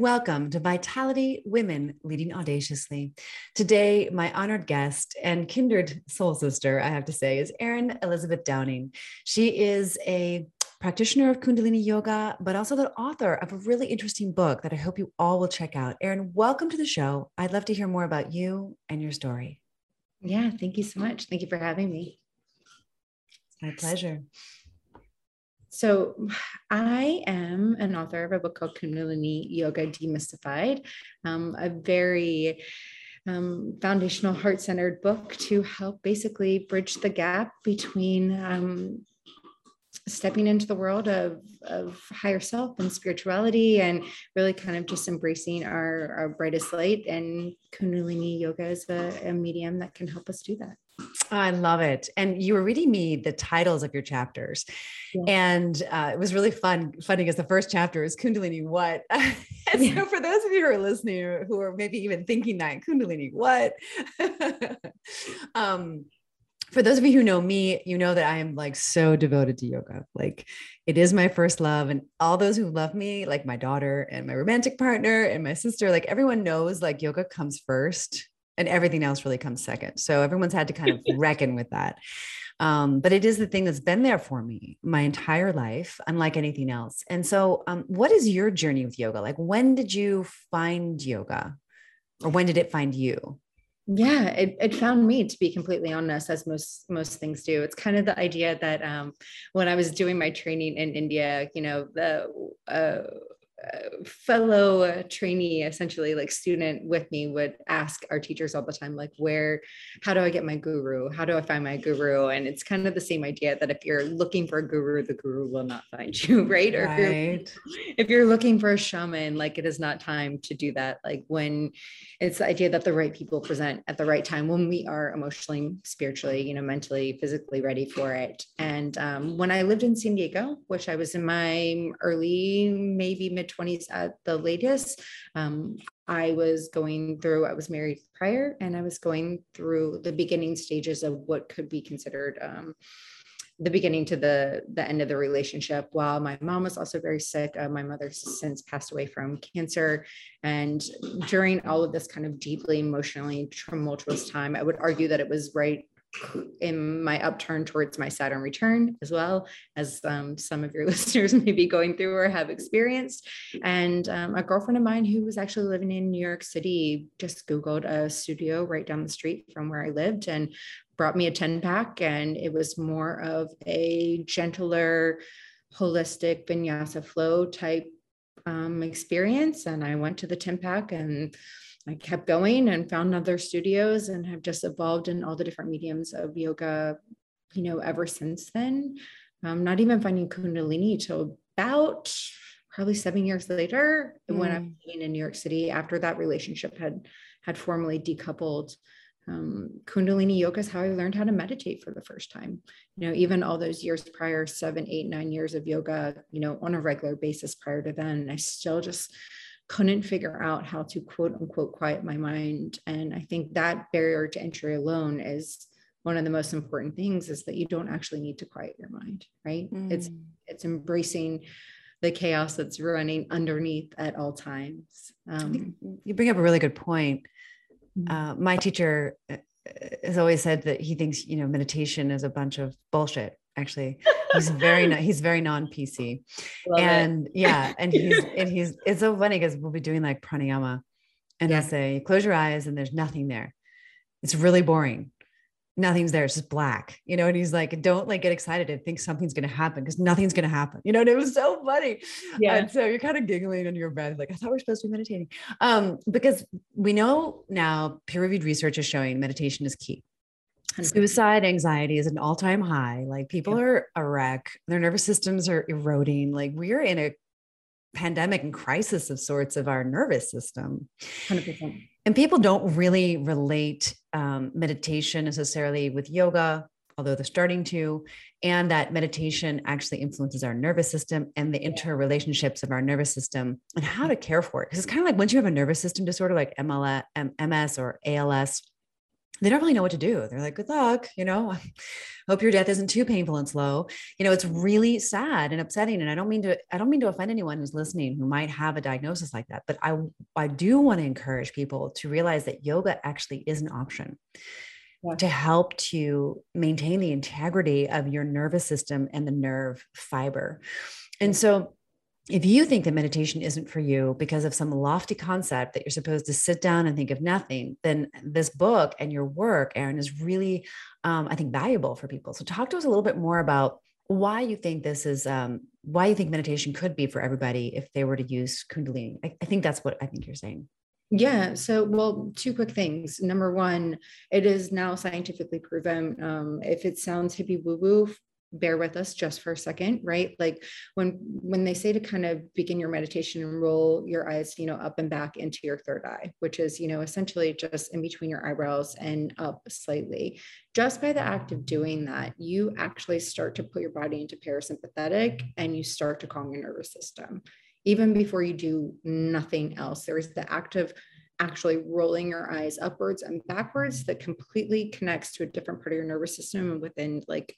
And welcome to Vitality Women Leading Audaciously. Today, my honored guest and kindred soul sister, I have to say, is Erin Elizabeth Downing. She is a practitioner of Kundalini Yoga, but also the author of a really interesting book that I hope you all will check out. Erin, welcome to the show. I'd love to hear more about you and your story. Yeah, thank you so much. Thank you for having me. It's my pleasure. So, I am an author of a book called Kundalini Yoga Demystified, um, a very um, foundational heart centered book to help basically bridge the gap between um, stepping into the world of, of higher self and spirituality and really kind of just embracing our, our brightest light. And Kundalini Yoga is a, a medium that can help us do that. I love it. And you were reading me the titles of your chapters. Yeah. And uh, it was really fun, funny because the first chapter is Kundalini what? and yeah. so for those of you who are listening who are maybe even thinking that Kundalini what? um, for those of you who know me, you know that I am like so devoted to yoga. Like it is my first love. And all those who love me, like my daughter and my romantic partner and my sister, like everyone knows like yoga comes first and everything else really comes second. So everyone's had to kind of reckon with that. Um, but it is the thing that's been there for me my entire life, unlike anything else. And so, um, what is your journey with yoga? Like, when did you find yoga, or when did it find you? yeah it, it found me to be completely honest as most most things do it's kind of the idea that um, when i was doing my training in india you know the uh, fellow trainee essentially like student with me would ask our teachers all the time like where how do i get my guru? How do i find my guru? And it's kind of the same idea that if you're looking for a guru the guru will not find you right? Or right. If, you're, if you're looking for a shaman like it is not time to do that. Like when it's the idea that the right people present at the right time when we are emotionally spiritually you know mentally physically ready for it. And um, when i lived in san diego which i was in my early maybe mid 20s at the latest. Um, I was going through, I was married prior, and I was going through the beginning stages of what could be considered. Um, the beginning to the the end of the relationship while my mom was also very sick uh, my mother since passed away from cancer and during all of this kind of deeply emotionally tumultuous time i would argue that it was right in my upturn towards my Saturn return, as well as um, some of your listeners may be going through or have experienced. And um, a girlfriend of mine who was actually living in New York City just Googled a studio right down the street from where I lived and brought me a 10 pack. And it was more of a gentler, holistic vinyasa flow type um, experience. And I went to the 10 pack and I kept going and found other studios and have just evolved in all the different mediums of yoga, you know, ever since then. Um, not even finding Kundalini till about probably seven years later mm. when I was mm. in New York City after that relationship had had formally decoupled. Um, Kundalini yoga is how I learned how to meditate for the first time. You know, even all those years prior, seven, eight, nine years of yoga, you know, on a regular basis prior to then, I still just couldn't figure out how to quote unquote quiet my mind. And I think that barrier to entry alone is one of the most important things is that you don't actually need to quiet your mind, right? Mm. It's it's embracing the chaos that's running underneath at all times. Um, you bring up a really good point. Mm. Uh, my teacher uh, has always said that he thinks you know meditation is a bunch of bullshit actually he's very he's very non-pc and it. yeah and he's and he's it's so funny because we'll be doing like pranayama and yeah. he'll say close your eyes and there's nothing there. It's really boring. Nothing's there. It's just black. You know and he's like don't like get excited and think something's going to happen because nothing's going to happen. You know and it was so funny. Yeah. And so you're kind of giggling in your bed like i thought we are supposed to be meditating. Um because we know now peer reviewed research is showing meditation is key Suicide anxiety is an all time high. Like people yeah. are a wreck, their nervous systems are eroding. Like we are in a pandemic and crisis of sorts of our nervous system. 100%. And people don't really relate um, meditation necessarily with yoga, although they're starting to, and that meditation actually influences our nervous system and the interrelationships of our nervous system and how to care for it. Because it's kind of like once you have a nervous system disorder like MLS, MS or ALS, they don't really know what to do. They're like, good luck, you know, hope your death isn't too painful and slow. You know, it's really sad and upsetting. And I don't mean to, I don't mean to offend anyone who's listening who might have a diagnosis like that, but I, I do want to encourage people to realize that yoga actually is an option. Yeah. To help to maintain the integrity of your nervous system and the nerve fiber. And so if you think that meditation isn't for you because of some lofty concept that you're supposed to sit down and think of nothing, then this book and your work, Erin, is really, um, I think, valuable for people. So, talk to us a little bit more about why you think this is, um, why you think meditation could be for everybody if they were to use Kundalini. I, I think that's what I think you're saying. Yeah. So, well, two quick things. Number one, it is now scientifically proven. Um, if it sounds hippie woo woo, bear with us just for a second right? Like when when they say to kind of begin your meditation and roll your eyes you know up and back into your third eye which is you know essentially just in between your eyebrows and up slightly. Just by the act of doing that you actually start to put your body into parasympathetic and you start to calm your nervous system. Even before you do nothing else there is the act of actually rolling your eyes upwards and backwards that completely connects to a different part of your nervous system and within like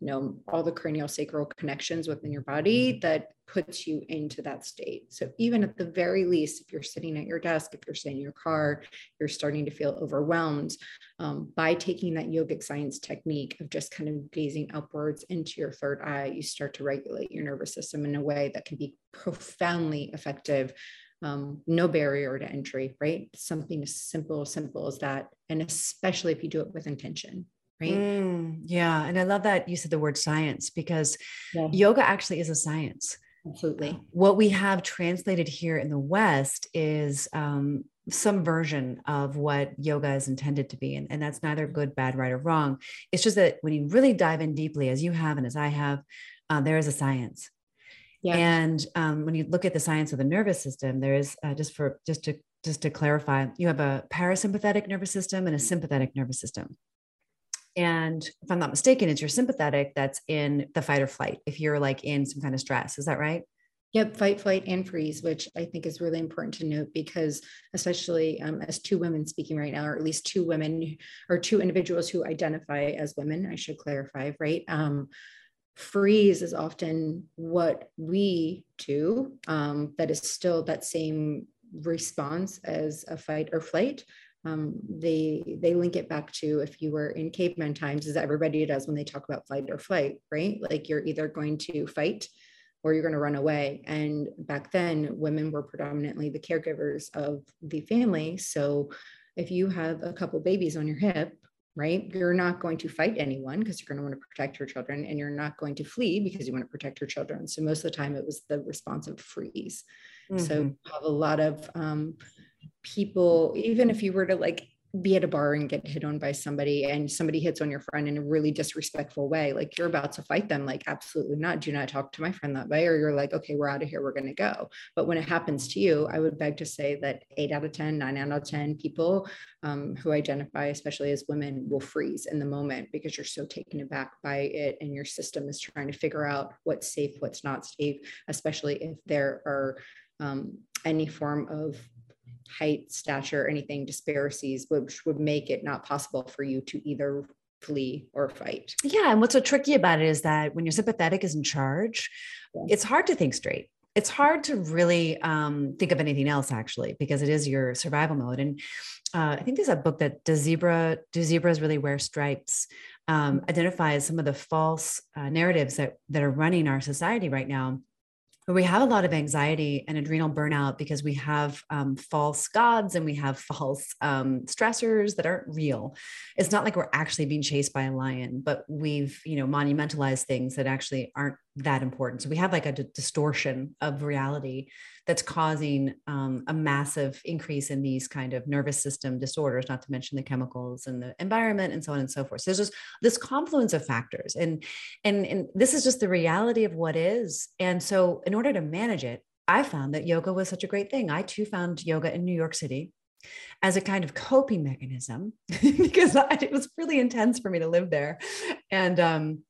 you know all the cranial sacral connections within your body that puts you into that state so even at the very least if you're sitting at your desk if you're sitting in your car you're starting to feel overwhelmed um, by taking that yogic science technique of just kind of gazing upwards into your third eye you start to regulate your nervous system in a way that can be profoundly effective um, no barrier to entry, right? Something as simple, simple as that. And especially if you do it with intention right? Mm, yeah. And I love that you said the word science because yeah. yoga actually is a science. Absolutely. What we have translated here in the West is um, some version of what yoga is intended to be. And, and that's neither good, bad, right, or wrong. It's just that when you really dive in deeply, as you have and as I have, uh, there is a science. Yeah. And um, when you look at the science of the nervous system, there is uh, just for just to just to clarify, you have a parasympathetic nervous system and a sympathetic nervous system. And if I'm not mistaken, it's your sympathetic that's in the fight or flight if you're like in some kind of stress. Is that right? Yep, fight, flight, and freeze, which I think is really important to note because, especially um, as two women speaking right now, or at least two women or two individuals who identify as women, I should clarify, right? Um, freeze is often what we do, um, that is still that same response as a fight or flight um, they they link it back to if you were in caveman times as everybody does when they talk about fight or flight right? Like you're either going to fight or you're going to run away. And back then women were predominantly the caregivers of the family. So if you have a couple babies on your hip right you're not going to fight anyone because you're going to want to protect your children and you're not going to flee because you want to protect your children. So most of the time it was the response of freeze. Mm-hmm. so have a lot of um, people, even if you were to like be at a bar and get hit on by somebody and somebody hits on your friend in a really disrespectful way, like you're about to fight them, like, absolutely not. Do not talk to my friend that way. Or you're like, okay, we're out of here. We're going to go. But when it happens to you, I would beg to say that eight out of 10, nine out of 10 people um, who identify, especially as women, will freeze in the moment because you're so taken aback by it. And your system is trying to figure out what's safe, what's not safe, especially if there are um, any form of height, stature, anything disparities, which would make it not possible for you to either flee or fight. Yeah. And what's so tricky about it is that when your sympathetic is in charge, yeah. it's hard to think straight. It's hard to really um, think of anything else, actually, because it is your survival mode. And uh, I think there's a book that does zebra do zebras really wear stripes? Um, mm-hmm. identifies some of the false uh, narratives that that are running our society right now we have a lot of anxiety and adrenal burnout because we have um, false gods and we have false um, stressors that aren't real. It's not like we're actually being chased by a lion, but we've you know monumentalized things that actually aren't that important. So we have like a d- distortion of reality that's causing um, a massive increase in these kind of nervous system disorders, not to mention the chemicals and the environment and so on and so forth. So there's just this confluence of factors, and and and this is just the reality of what is. And so in order to manage it, I found that yoga was such a great thing. I too found yoga in New York City as a kind of coping mechanism because I, it was really intense for me to live there. And, um,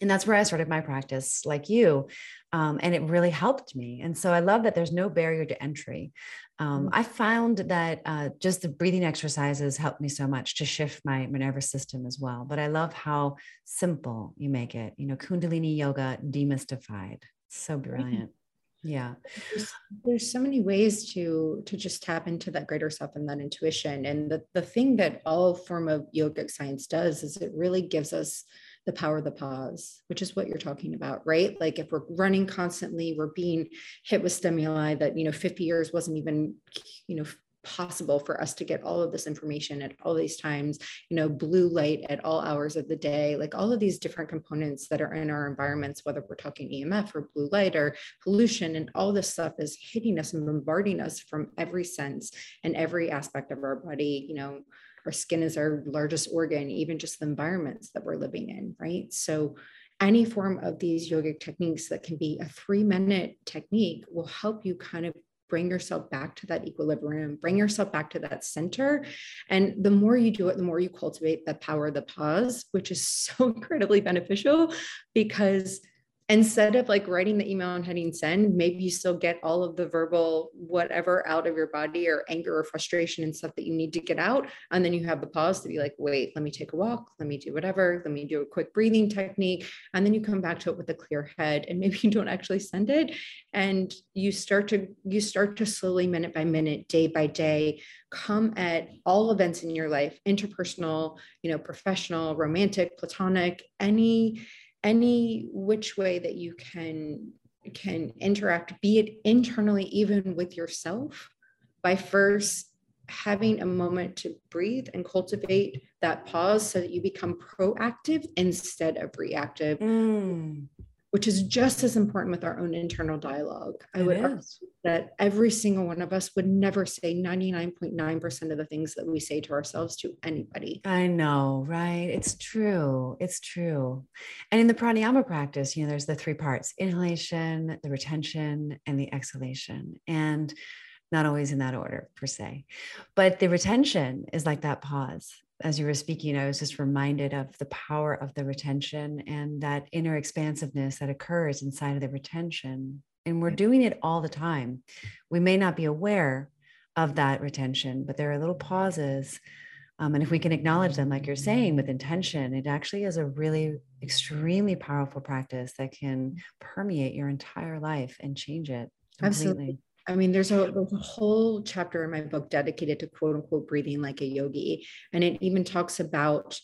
and that's where I started my practice, like you. Um, and it really helped me. And so I love that there's no barrier to entry. Um, mm. I found that uh, just the breathing exercises helped me so much to shift my, my nervous system as well. But I love how simple you make it. You know, Kundalini yoga demystified. So brilliant yeah there's, there's, so many ways to to just tap into that greater self and that intuition and the, the thing that all form of yogic science does is it really gives us the power of the pause which is what you're talking about right? Like if we're running constantly we're being hit with stimuli that you know 50 years wasn't even you know possible for us to get all of this information at all these times you know blue light at all hours of the day like all of these different components that are in our environments whether we're talking emf or blue light or pollution and all this stuff is hitting us and bombarding us from every sense and every aspect of our body you know our skin is our largest organ even just the environments that we're living in right so any form of these yogic techniques that can be a three minute technique will help you kind of bring yourself back to that equilibrium, bring yourself back to that center. And the more you do it, the more you cultivate the power of the pause, which is so incredibly beneficial because instead of like writing the email and hitting send, maybe you still get all of the verbal whatever out of your body or anger or frustration and stuff that you need to get out. And then you have the pause to be like, wait, let me take a walk, let me do whatever, let me do a quick breathing technique. And then you come back to it with a clear head and maybe you don't actually send it. And you start to you start to slowly minute by minute, day by day, come at all events in your life, interpersonal, you know, professional, romantic, platonic, any any which way that you can can interact be it internally even with yourself by first having a moment to breathe and cultivate that pause so that you become proactive instead of reactive. Mm which is just as important with our own internal dialogue. I would argue that every single one of us would never say 99.9% of the things that we say to ourselves to anybody. I know, right? It's true. It's true. And in the pranayama practice, you know, there's the three parts inhalation, the retention, and the exhalation. And not always in that order per se. But the retention is like that pause as you were speaking, I was just reminded of the power of the retention and that inner expansiveness that occurs inside of the retention. And we're doing it all the time. We may not be aware of that retention, but there are little pauses. Um, and if we can acknowledge them, like you're saying, with intention, it actually is a really extremely powerful practice that can permeate your entire life and change it completely. Absolutely. I mean, there's a, there's a whole chapter in my book dedicated to quote unquote breathing like a yogi. And it even talks about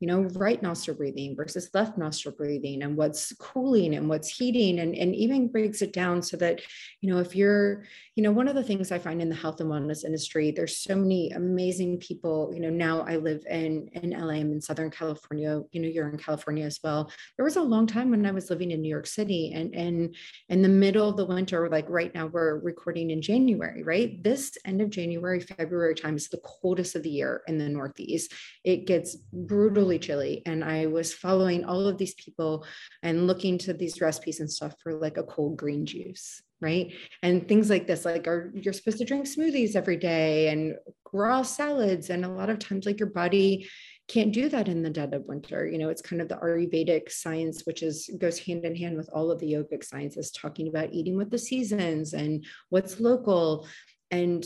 you know, right nostril breathing versus left nostril breathing and what's cooling and what's heating and, and even breaks it down so that, you know, if you're, you know, one of the things I find in the health and wellness industry, there's so many amazing people, you know, now I live in, in LA, I'm in Southern California, you know, you're in California as well. There was a long time when I was living in New York City and, and in the middle of the winter, like right now we're recording in January, right? This end of January, February time is the coldest of the year in the Northeast. It gets brutal really chilly and i was following all of these people and looking to these recipes and stuff for like a cold green juice right? And things like this like are you're supposed to drink smoothies every day and raw salads and a lot of times like your body can't do that in the dead of winter you know? It's kind of the ayurvedic science which is goes hand in hand with all of the yogic sciences talking about eating with the seasons and what's local. And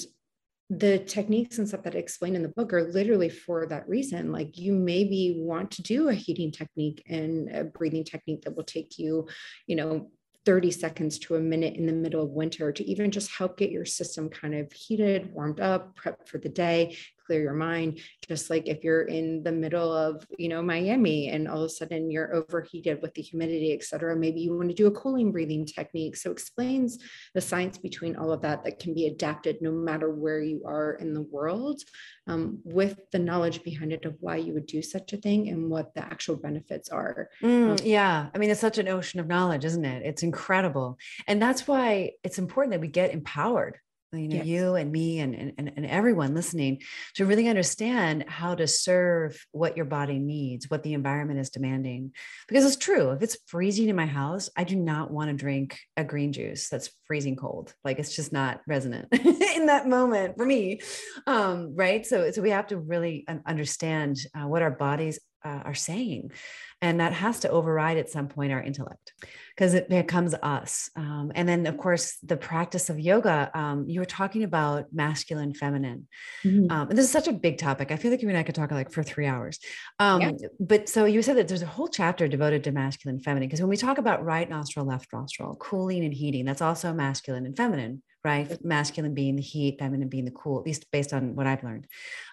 the techniques and stuff that I explain in the book are literally for that reason. Like you maybe want to do a heating technique and a breathing technique that will take you, you know, 30 seconds to a minute in the middle of winter to even just help get your system kind of heated, warmed up, prepped for the day, clear your mind just like if you're in the middle of you know miami and all of a sudden you're overheated with the humidity et cetera maybe you want to do a cooling breathing technique. So explains the science between all of that that can be adapted no matter where you are in the world um, with the knowledge behind it of why you would do such a thing and what the actual benefits are. Mm, um, yeah. I mean it's such an ocean of knowledge isn't it? It's incredible. And that's why it's important that we get empowered you know yes. you and me and, and and everyone listening to really understand how to serve what your body needs what the environment is demanding. Because it's true if it's freezing in my house i do not want to drink a green juice that's freezing cold. Like it's just not resonant in that moment for me. Um, right? So so we have to really understand uh, what our bodies uh, are saying. And that has to override at some point our intellect because it becomes us. Um, and then of course the practice of yoga um, you were talking about masculine feminine. Mm-hmm. um, and this is such a big topic. I feel like you and i could talk like for three hours. Um, yeah. but so you said that there's a whole chapter devoted to masculine feminine because when we talk about right nostril left nostril cooling and heating that's also masculine and feminine right? Masculine being the heat, feminine being the cool, at least based on what I've learned.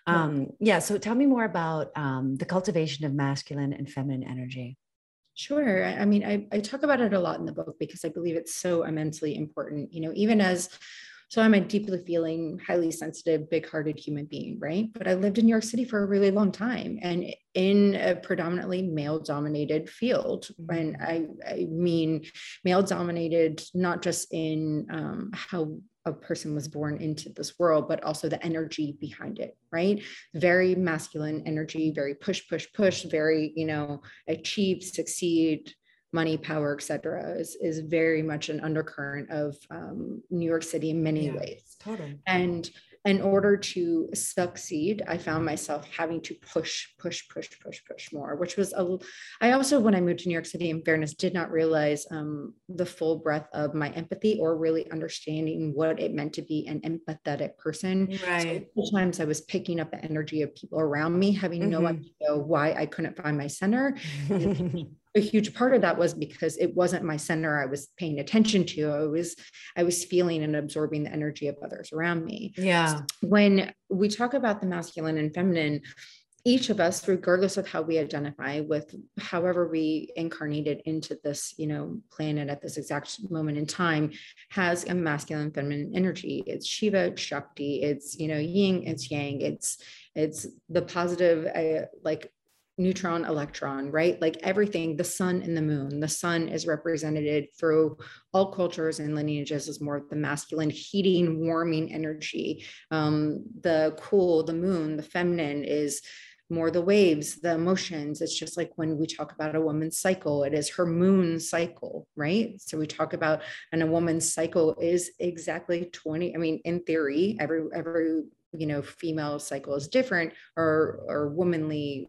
Um, yeah. So tell me more about um, the cultivation of masculine and feminine energy. Sure. I mean, I, I talk about it a lot in the book because I believe it's so immensely important. You know, even as so I'm a deeply feeling, highly sensitive, big-hearted human being, right? But I lived in New York City for a really long time and in a predominantly male-dominated field. And mm-hmm. I, I mean male-dominated, not just in um, how a person was born into this world, but also the energy behind it, right? Very masculine energy, very push, push, push, very, you know, achieve, succeed, money, power, etc., is, is very much an undercurrent of um, New York City in many yeah, ways. Totally. And in order to succeed, I found myself having to push, push, push, push, push more, which was a. I also, when I moved to New York City, in fairness, did not realize um, the full breadth of my empathy or really understanding what it meant to be an empathetic person. Right. So times I was picking up the energy of people around me, having mm-hmm. no idea why I couldn't find my center. a huge part of that was because it wasn't my center I was paying attention to. I was I was feeling and absorbing the energy of others around me. Yeah. When we talk about the masculine and feminine, each of us regardless of how we identify with however we incarnated into this you know planet at this exact moment in time has a masculine feminine energy it's shiva it's shakti it's you know yin it's yang it's it's the positive uh, like neutron, electron, right? Like everything, the sun and the moon. The sun is represented through all cultures and lineages as more of the masculine, heating, warming energy. Um, the cool, the moon, the feminine is more the waves, the emotions. It's just like when we talk about a woman's cycle, it is her moon cycle, right? So we talk about, and a woman's cycle is exactly 20. I mean, in theory, every every you know female cycle is different or or womanly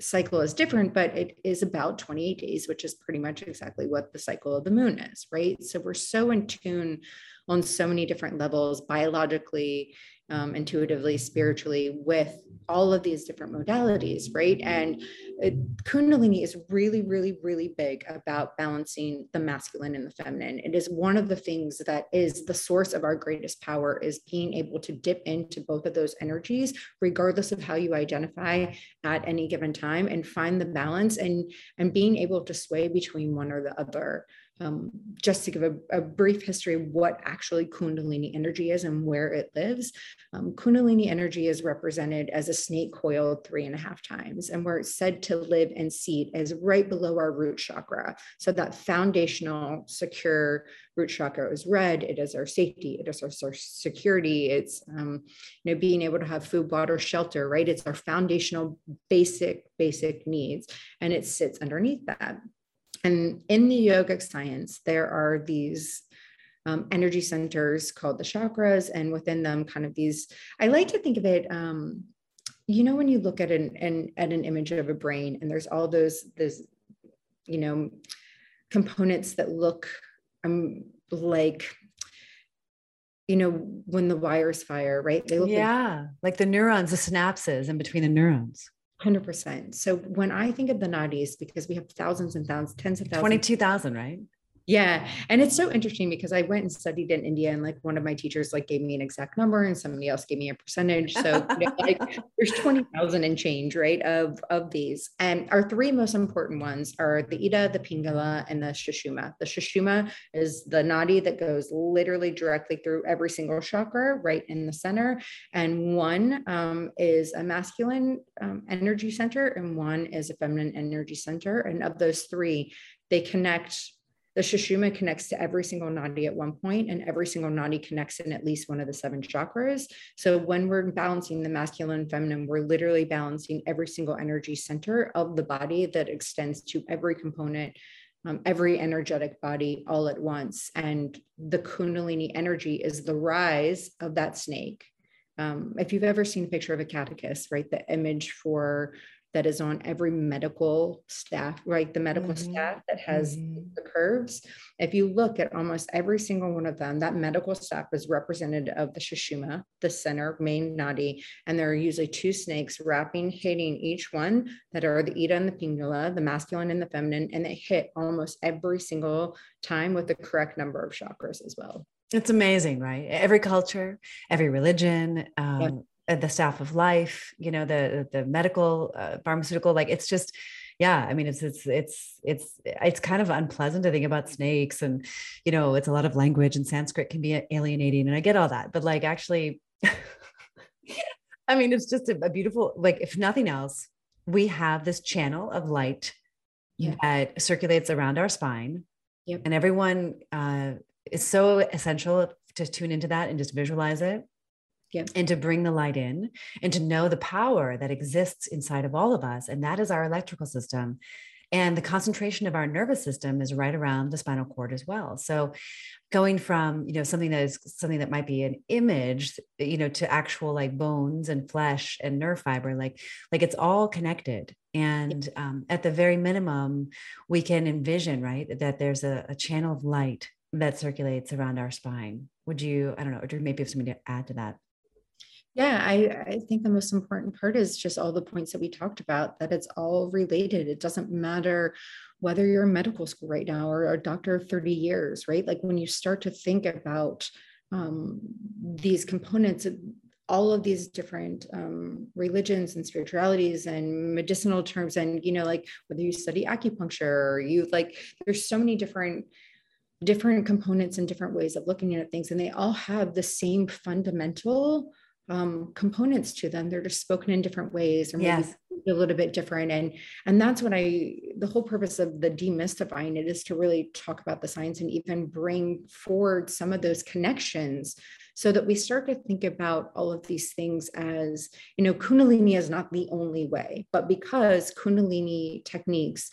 cycle is different, but it is about 28 days, which is pretty much exactly what the cycle of the moon is, right? So we're so in tune on so many different levels biologically, um, intuitively, spiritually, with all of these different modalities, right? And it, Kundalini is really, really, really big about balancing the masculine and the feminine. It is one of the things that is the source of our greatest power is being able to dip into both of those energies, regardless of how you identify at any given time, and find the balance and and being able to sway between one or the other um, just to give a, a, brief history of what actually Kundalini energy is and where it lives. Um, Kundalini energy is represented as a snake coiled three and a half times, and where it's said to live and seat is right below our root chakra. So that foundational, secure root chakra is red. It is our safety. It is our, security. It's um, you know being able to have food, water, shelter. Right. It's our foundational, basic, basic needs, and it sits underneath that. And in the yogic science, there are these um, energy centers called the chakras, and within them, kind of these. I like to think of it. Um, you know, when you look at an, an at an image of a brain, and there's all those those, you know, components that look um, like you know when the wires fire right they look yeah like, like the neurons the synapses in between the neurons 100%. So when I think of the nadis, because we have thousands and thousands, tens of thousands. 22,000, right? Yeah. And it's so interesting because I went and studied in India and like one of my teachers like gave me an exact number and somebody else gave me a percentage. So you know, like there's 20,000 and change, right? Of, of these. And our three most important ones are the Ida, the Pingala, and the Sushumna. The Sushumna is the nadi that goes literally directly through every single chakra right in the center. And one um, is a masculine um, energy center and one is a feminine energy center. And of those three, they connect the Sushumna connects to every single nadi at one point, and every single nadi connects in at least one of the seven chakras. So when we're balancing the masculine and feminine, we're literally balancing every single energy center of the body that extends to every component um, every energetic body all at once. And the Kundalini energy is the rise of that snake. Um, if you've ever seen a picture of a caduceus, right, the image for that is on every medical staff, right? The medical mm-hmm. staff that has mm-hmm. the curves. If you look at almost every single one of them, that medical staff is represented of the Sushumna, the center main nadi. And there are usually two snakes wrapping, hitting each one that are the Ida and the Pingala, the masculine and the feminine, and they hit almost every single time with the correct number of chakras as well. It's amazing, right? Every culture, every religion, um, yep the staff of life you know the the medical uh, pharmaceutical like it's just yeah i mean it's it's it's it's it's kind of unpleasant to think about snakes and you know it's a lot of language and sanskrit can be alienating and i get all that but like actually i mean it's just a, a, beautiful like if nothing else we have this channel of light yeah. that circulates around our spine yep. and everyone uh, is so essential to tune into that and just visualize it Yep. And to bring the light in and to know the power that exists inside of all of us. And that is our electrical system. And the concentration of our nervous system is right around the spinal cord as well. So going from, you know, something that is something that might be an image, you know, to actual like bones and flesh and nerve fiber, like, like it's all connected. And um, at the very minimum, we can envision, right, that there's a, a channel of light that circulates around our spine. Would you, I don't know, or do you maybe have something to add to that? Yeah, I, I think the most important part is just all the points that we talked about, that it's all related. It doesn't matter whether you're in medical school right now or a doctor of 30 years, right? Like when you start to think about um, these components, all of these different um, religions and spiritualities and medicinal terms, and you know, like whether you study acupuncture or you like, there's so many different different components and different ways of looking at things, and they all have the same fundamental um, components to them. They're just spoken in different ways or maybe yes. a little bit different. And and that's what I the whole purpose of the demystifying it is to really talk about the science and even bring forward some of those connections so that we start to think about all of these things as, you know, Kundalini is not the only way, but because Kundalini techniques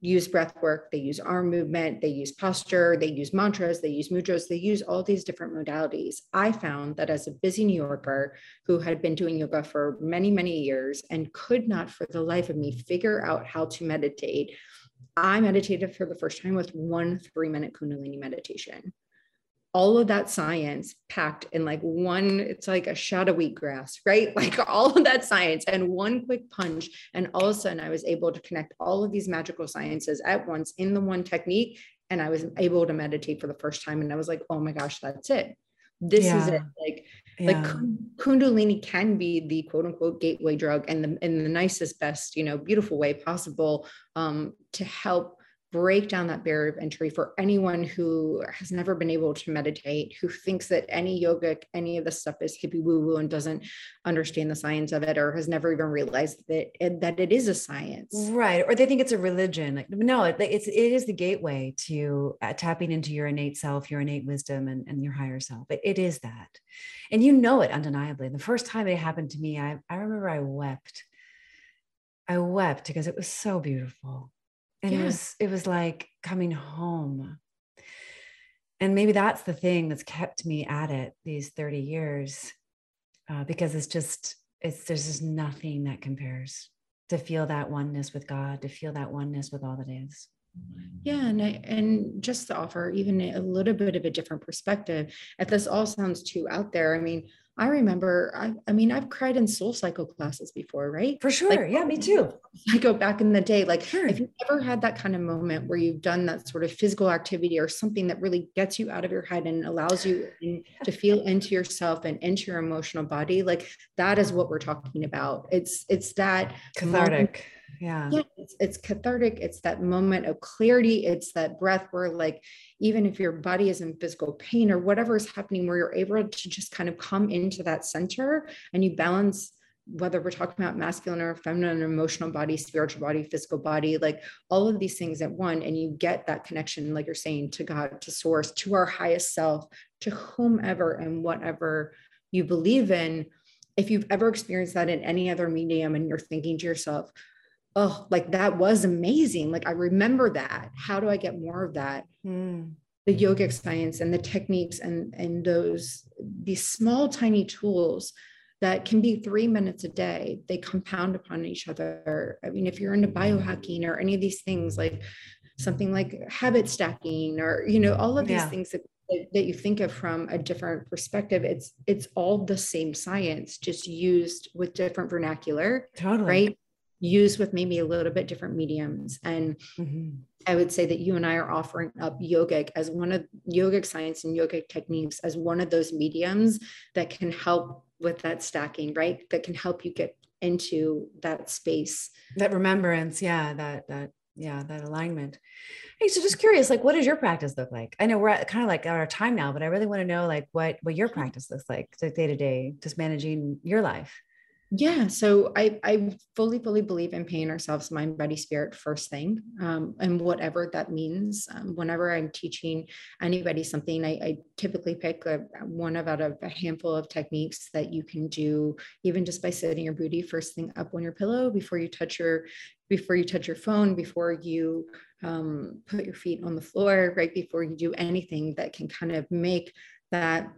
use breath work, they use arm movement, they use posture, they use mantras, they use mudras, they use all these different modalities. I found that as a busy New Yorker who had been doing yoga for many, many years and could not for the life of me figure out how to meditate, I meditated for the first time with one three minute Kundalini meditation all of that science packed in like one it's like a shot of wheatgrass right like all of that science and one quick punch and all of a sudden i was able to connect all of these magical sciences at once in the one technique and i was able to meditate for the first time and i was like oh my gosh that's it this yeah. is it like yeah. like kundalini can be the quote unquote gateway drug and the in the nicest best you know beautiful way possible um, to help break down that barrier of entry for anyone who has never been able to meditate, who thinks that any yogic, any of this stuff is hippie woo woo and doesn't understand the science of it or has never even realized that it, that it is a science. Right. Or they think it's a religion. Like, no, it's, it is the gateway to uh, tapping into your innate self, your innate wisdom and, and your higher self. It, it is that. And you know it undeniably. The first time it happened to me, I, I remember I wept. I wept because it was so beautiful and yeah. it was it was like coming home and maybe that's the thing that's kept me at it these 30 years uh, because it's just it's there's just nothing that compares to feel that oneness with god to feel that oneness with all that is yeah and I, and just to offer even a little bit of a different perspective if this all sounds too out there i mean I remember, I, I mean, I've cried in soul cycle classes before, right? For sure. Like, yeah, me too. I go back in the day. Like, sure. if you've ever had that kind of moment where you've done that sort of physical activity or something that really gets you out of your head and allows you in, to feel into yourself and into your emotional body, like that is what we're talking about. It's it's that cathartic. Yeah. Yeah it's, it's cathartic. It's that moment of clarity. It's that breath where like even if your body is in physical pain or whatever is happening where you're able to just kind of come into that center and you balance whether we're talking about masculine or feminine, emotional body, spiritual body, physical body, like all of these things at one, and you get that connection, like you're saying, to God, to source, to our highest self, to whomever and whatever you believe in. If you've ever experienced that in any other medium and you're thinking to yourself, oh, like that was amazing. Like I remember that. How do I get more of that? Mm. The yogic science and the techniques and, and those, these small, tiny tools that can be three minutes a day, they compound upon each other. I mean, if you're into biohacking or any of these things, like something like habit stacking or, you know, all of these yeah. things that that you think of from a different perspective it's it's all the same science just used with different vernacular totally right used with maybe a little bit different mediums. And mm-hmm. I would say that you and I are offering up yogic as one of yogic science and yogic techniques as one of those mediums that can help with that stacking, right? That can help you get into that space. That remembrance, yeah, that that yeah, that alignment. Hey, so just curious, like what does your practice look like? I know we're at, kind of like out of time now, but I really want to know like what what your practice looks like day to day, just managing your life. Yeah, so I, I fully, fully believe in paying ourselves mind, body, spirit first thing, um, and whatever that means. Um, whenever I'm teaching anybody something, I, I typically pick a, one of out of a handful of techniques that you can do, even just by sitting your booty first thing up on your pillow before you touch your, before you touch your phone, before you um, put your feet on the floor, right before you do anything that can kind of make that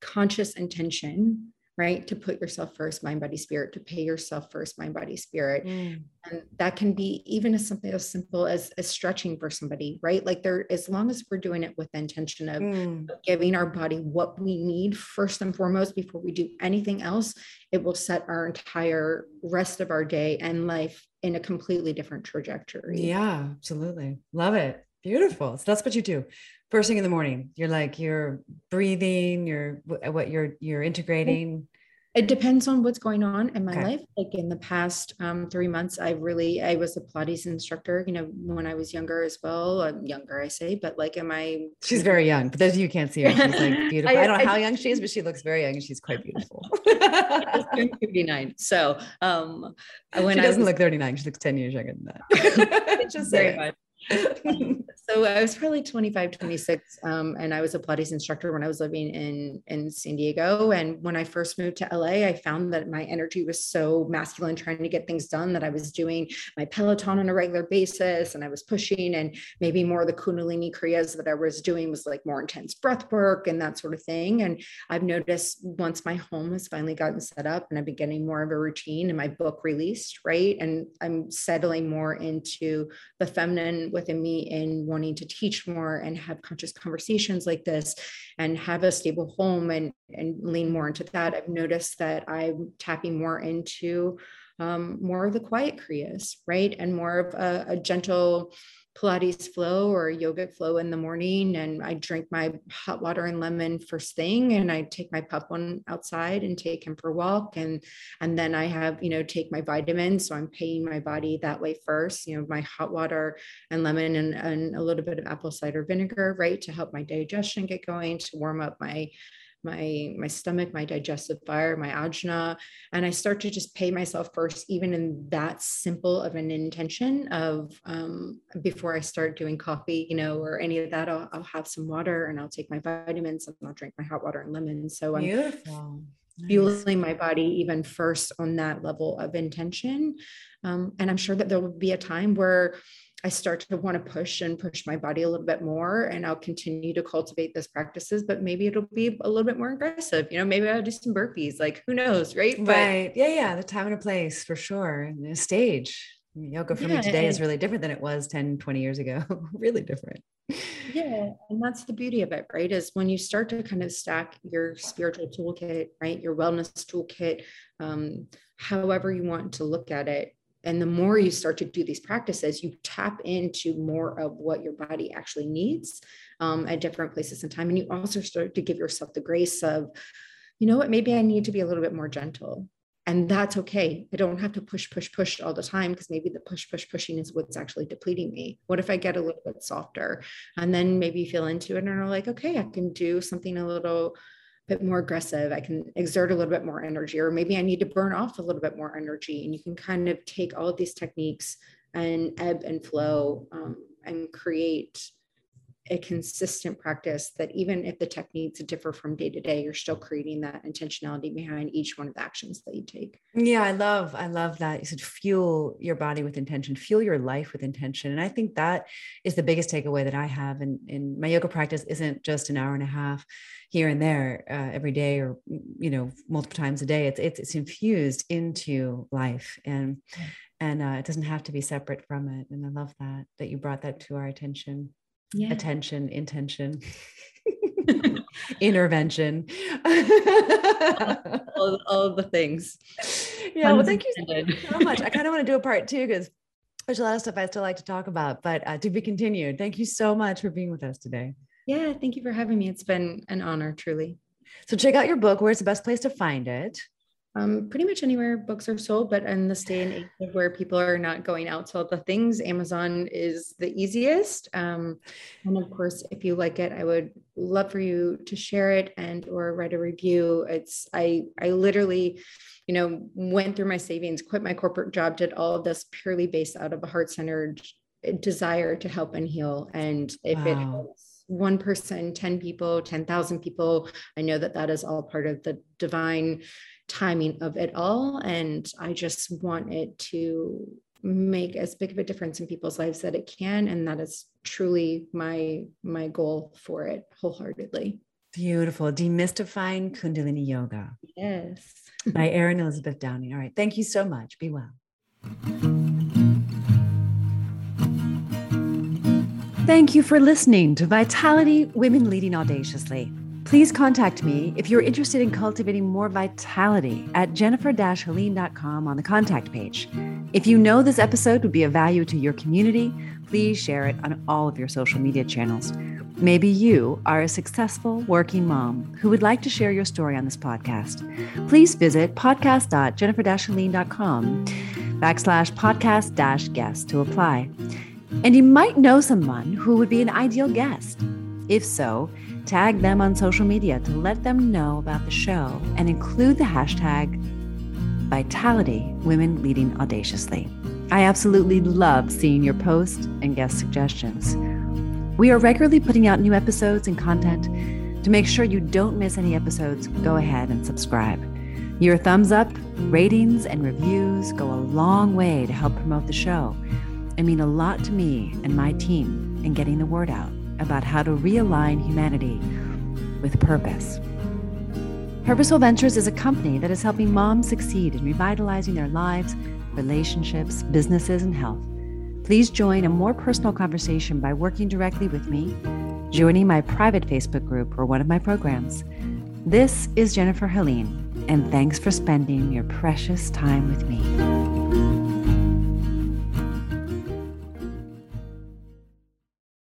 conscious intention right? To put yourself first, mind, body, spirit, to pay yourself first, mind, body, spirit. Mm. And that can be even as something as simple as, as stretching for somebody, right? Like there, as long as we're doing it with the intention of, mm. giving our body what we need first and foremost before we do anything else, it will set our entire rest of our day and life in a completely different trajectory. Yeah, absolutely. Love it. Beautiful. So that's what you do first thing in the morning you're like you're breathing you're what you're you're integrating. It depends on what's going on in my okay. life. Like in the past um, three months i really i was a pilates instructor you know when i was younger as well I'm younger i say but like am i she's very young but those of you can't see her she's like beautiful. I, I don't know I, how young she is but she looks very young and she's quite beautiful. 39 so um when she doesn't was, look 39 she looks 10 years younger than that. Just very much so I was probably 25, 26, um, and I was a Pilates instructor when I was living in in San Diego. And when I first moved to LA, I found that my energy was so masculine, trying to get things done, that I was doing my Peloton on a regular basis, and I was pushing, and maybe more of the Kundalini Kriyas that I was doing was like more intense breath work and that sort of thing. And I've noticed once my home has finally gotten set up, and I've been getting more of a routine, and my book released, right, and I'm settling more into the feminine within me in wanting to teach more and have conscious conversations like this and have a stable home and, and lean more into that, I've noticed that I'm tapping more into um, more of the quiet kriyas, right? And more of a, a gentle, Pilates flow or yogic flow in the morning. And I drink my hot water and lemon first thing. And I take my pup one outside and take him for a walk. And, and then I have, you know, take my vitamins. So I'm paying my body that way first, you know, my hot water and lemon and, and a little bit of apple cider vinegar, right. To help my digestion get going, to warm up my my my stomach my digestive fire my agni and i start to just pay myself first even in that simple of an intention of um, before i start doing coffee you know or any of that I'll, I'll, have some water and i'll take my vitamins and i'll drink my hot water and lemon. So i'm Beautiful. fueling my body even first on that level of intention. Um, and i'm sure that there will be a time where I start to want to push and push my body a little bit more, and I'll continue to cultivate those practices, but maybe it'll be a little bit more aggressive. You know, maybe I'll do some burpees, like who knows, right? Right. But, yeah. Yeah. The time and a place for sure. And a stage. Yoga for yeah, me today is really different than it was 10, 20 years ago. really different. Yeah. And that's the beauty of it, right? Is when you start to kind of stack your spiritual toolkit, right? Your wellness toolkit, um, however you want to look at it, and the more you start to do these practices, you tap into more of what your body actually needs um, at different places in time. And you also start to give yourself the grace of, you know what, maybe I need to be a little bit more gentle. And that's okay. I don't have to push, push, push all the time because maybe the push, push, pushing is what's actually depleting me. What if I get a little bit softer? And then maybe feel into it and are like, okay, I can do something a little bit more aggressive. I can exert a little bit more energy, or maybe I need to burn off a little bit more energy. And you can kind of take all of these techniques and ebb and flow um, and create a consistent practice that even if the techniques differ from day to day, you're still creating that intentionality behind each one of the actions that you take. Yeah, I love, I love that. You said fuel your body with intention, fuel your life with intention. And I think that is the biggest takeaway that I have in, in my yoga practice isn't just an hour and a half here and there uh, every day or you know multiple times a day. It's it's it's infused into life and and uh, it doesn't have to be separate from it. And I love that that you brought that to our attention yeah. attention, intention, intervention, all, all the things. Yeah, well, thank you so much. I kind of want to do a part two because there's a lot of stuff I still like to talk about, but uh, to be continued. Thank you so much for being with us today. Yeah, thank you for having me. It's been an honor, truly. So check out your book. Where's the best place to find it? Um, pretty much anywhere books are sold, but in this day and age where people are not going out to all the things, Amazon is the easiest. Um, and of course, if you like it, I would love for you to share it and or write a review. It's I I literally, you know, went through my savings, quit my corporate job, did all of this purely based out of a heart-centered desire to help and heal. And if wow. it helps one person, 10 people, 10,000 people, I know that that is all part of the divine timing of it all. And I just want it to make as big of a difference in people's lives that it can. And that is truly my my goal for it wholeheartedly. Beautiful. Demystifying Kundalini Yoga. Yes. By Erin Elizabeth Downing. All right. Thank you so much. Be well. Thank you for listening to Vitality Women Leading Audaciously. Please contact me if you're interested in cultivating more vitality at jennifer-helene.com on the contact page. If you know this episode would be of value to your community, please share it on all of your social media channels. Maybe you are a successful working mom who would like to share your story on this podcast. Please visit podcast.jennifer-helene.com backslash podcast dash guest to apply. And you might know someone who would be an ideal guest. If so, Tag them on social media to let them know about the show and include the hashtag Vitality Women Leading Audaciously. I absolutely love seeing your posts and guest suggestions. We are regularly putting out new episodes and content. To make sure you don't miss any episodes, go ahead and subscribe. Your thumbs up, ratings, and reviews go a long way to help promote the show and mean a lot to me and my team in getting the word out about how to realign humanity with purpose. Purposeful Ventures is a company that is helping moms succeed in revitalizing their lives, relationships, businesses, and health. Please join a more personal conversation by working directly with me, joining my private Facebook group, or one of my programs. This is Jennifer Helene, and thanks for spending your precious time with me.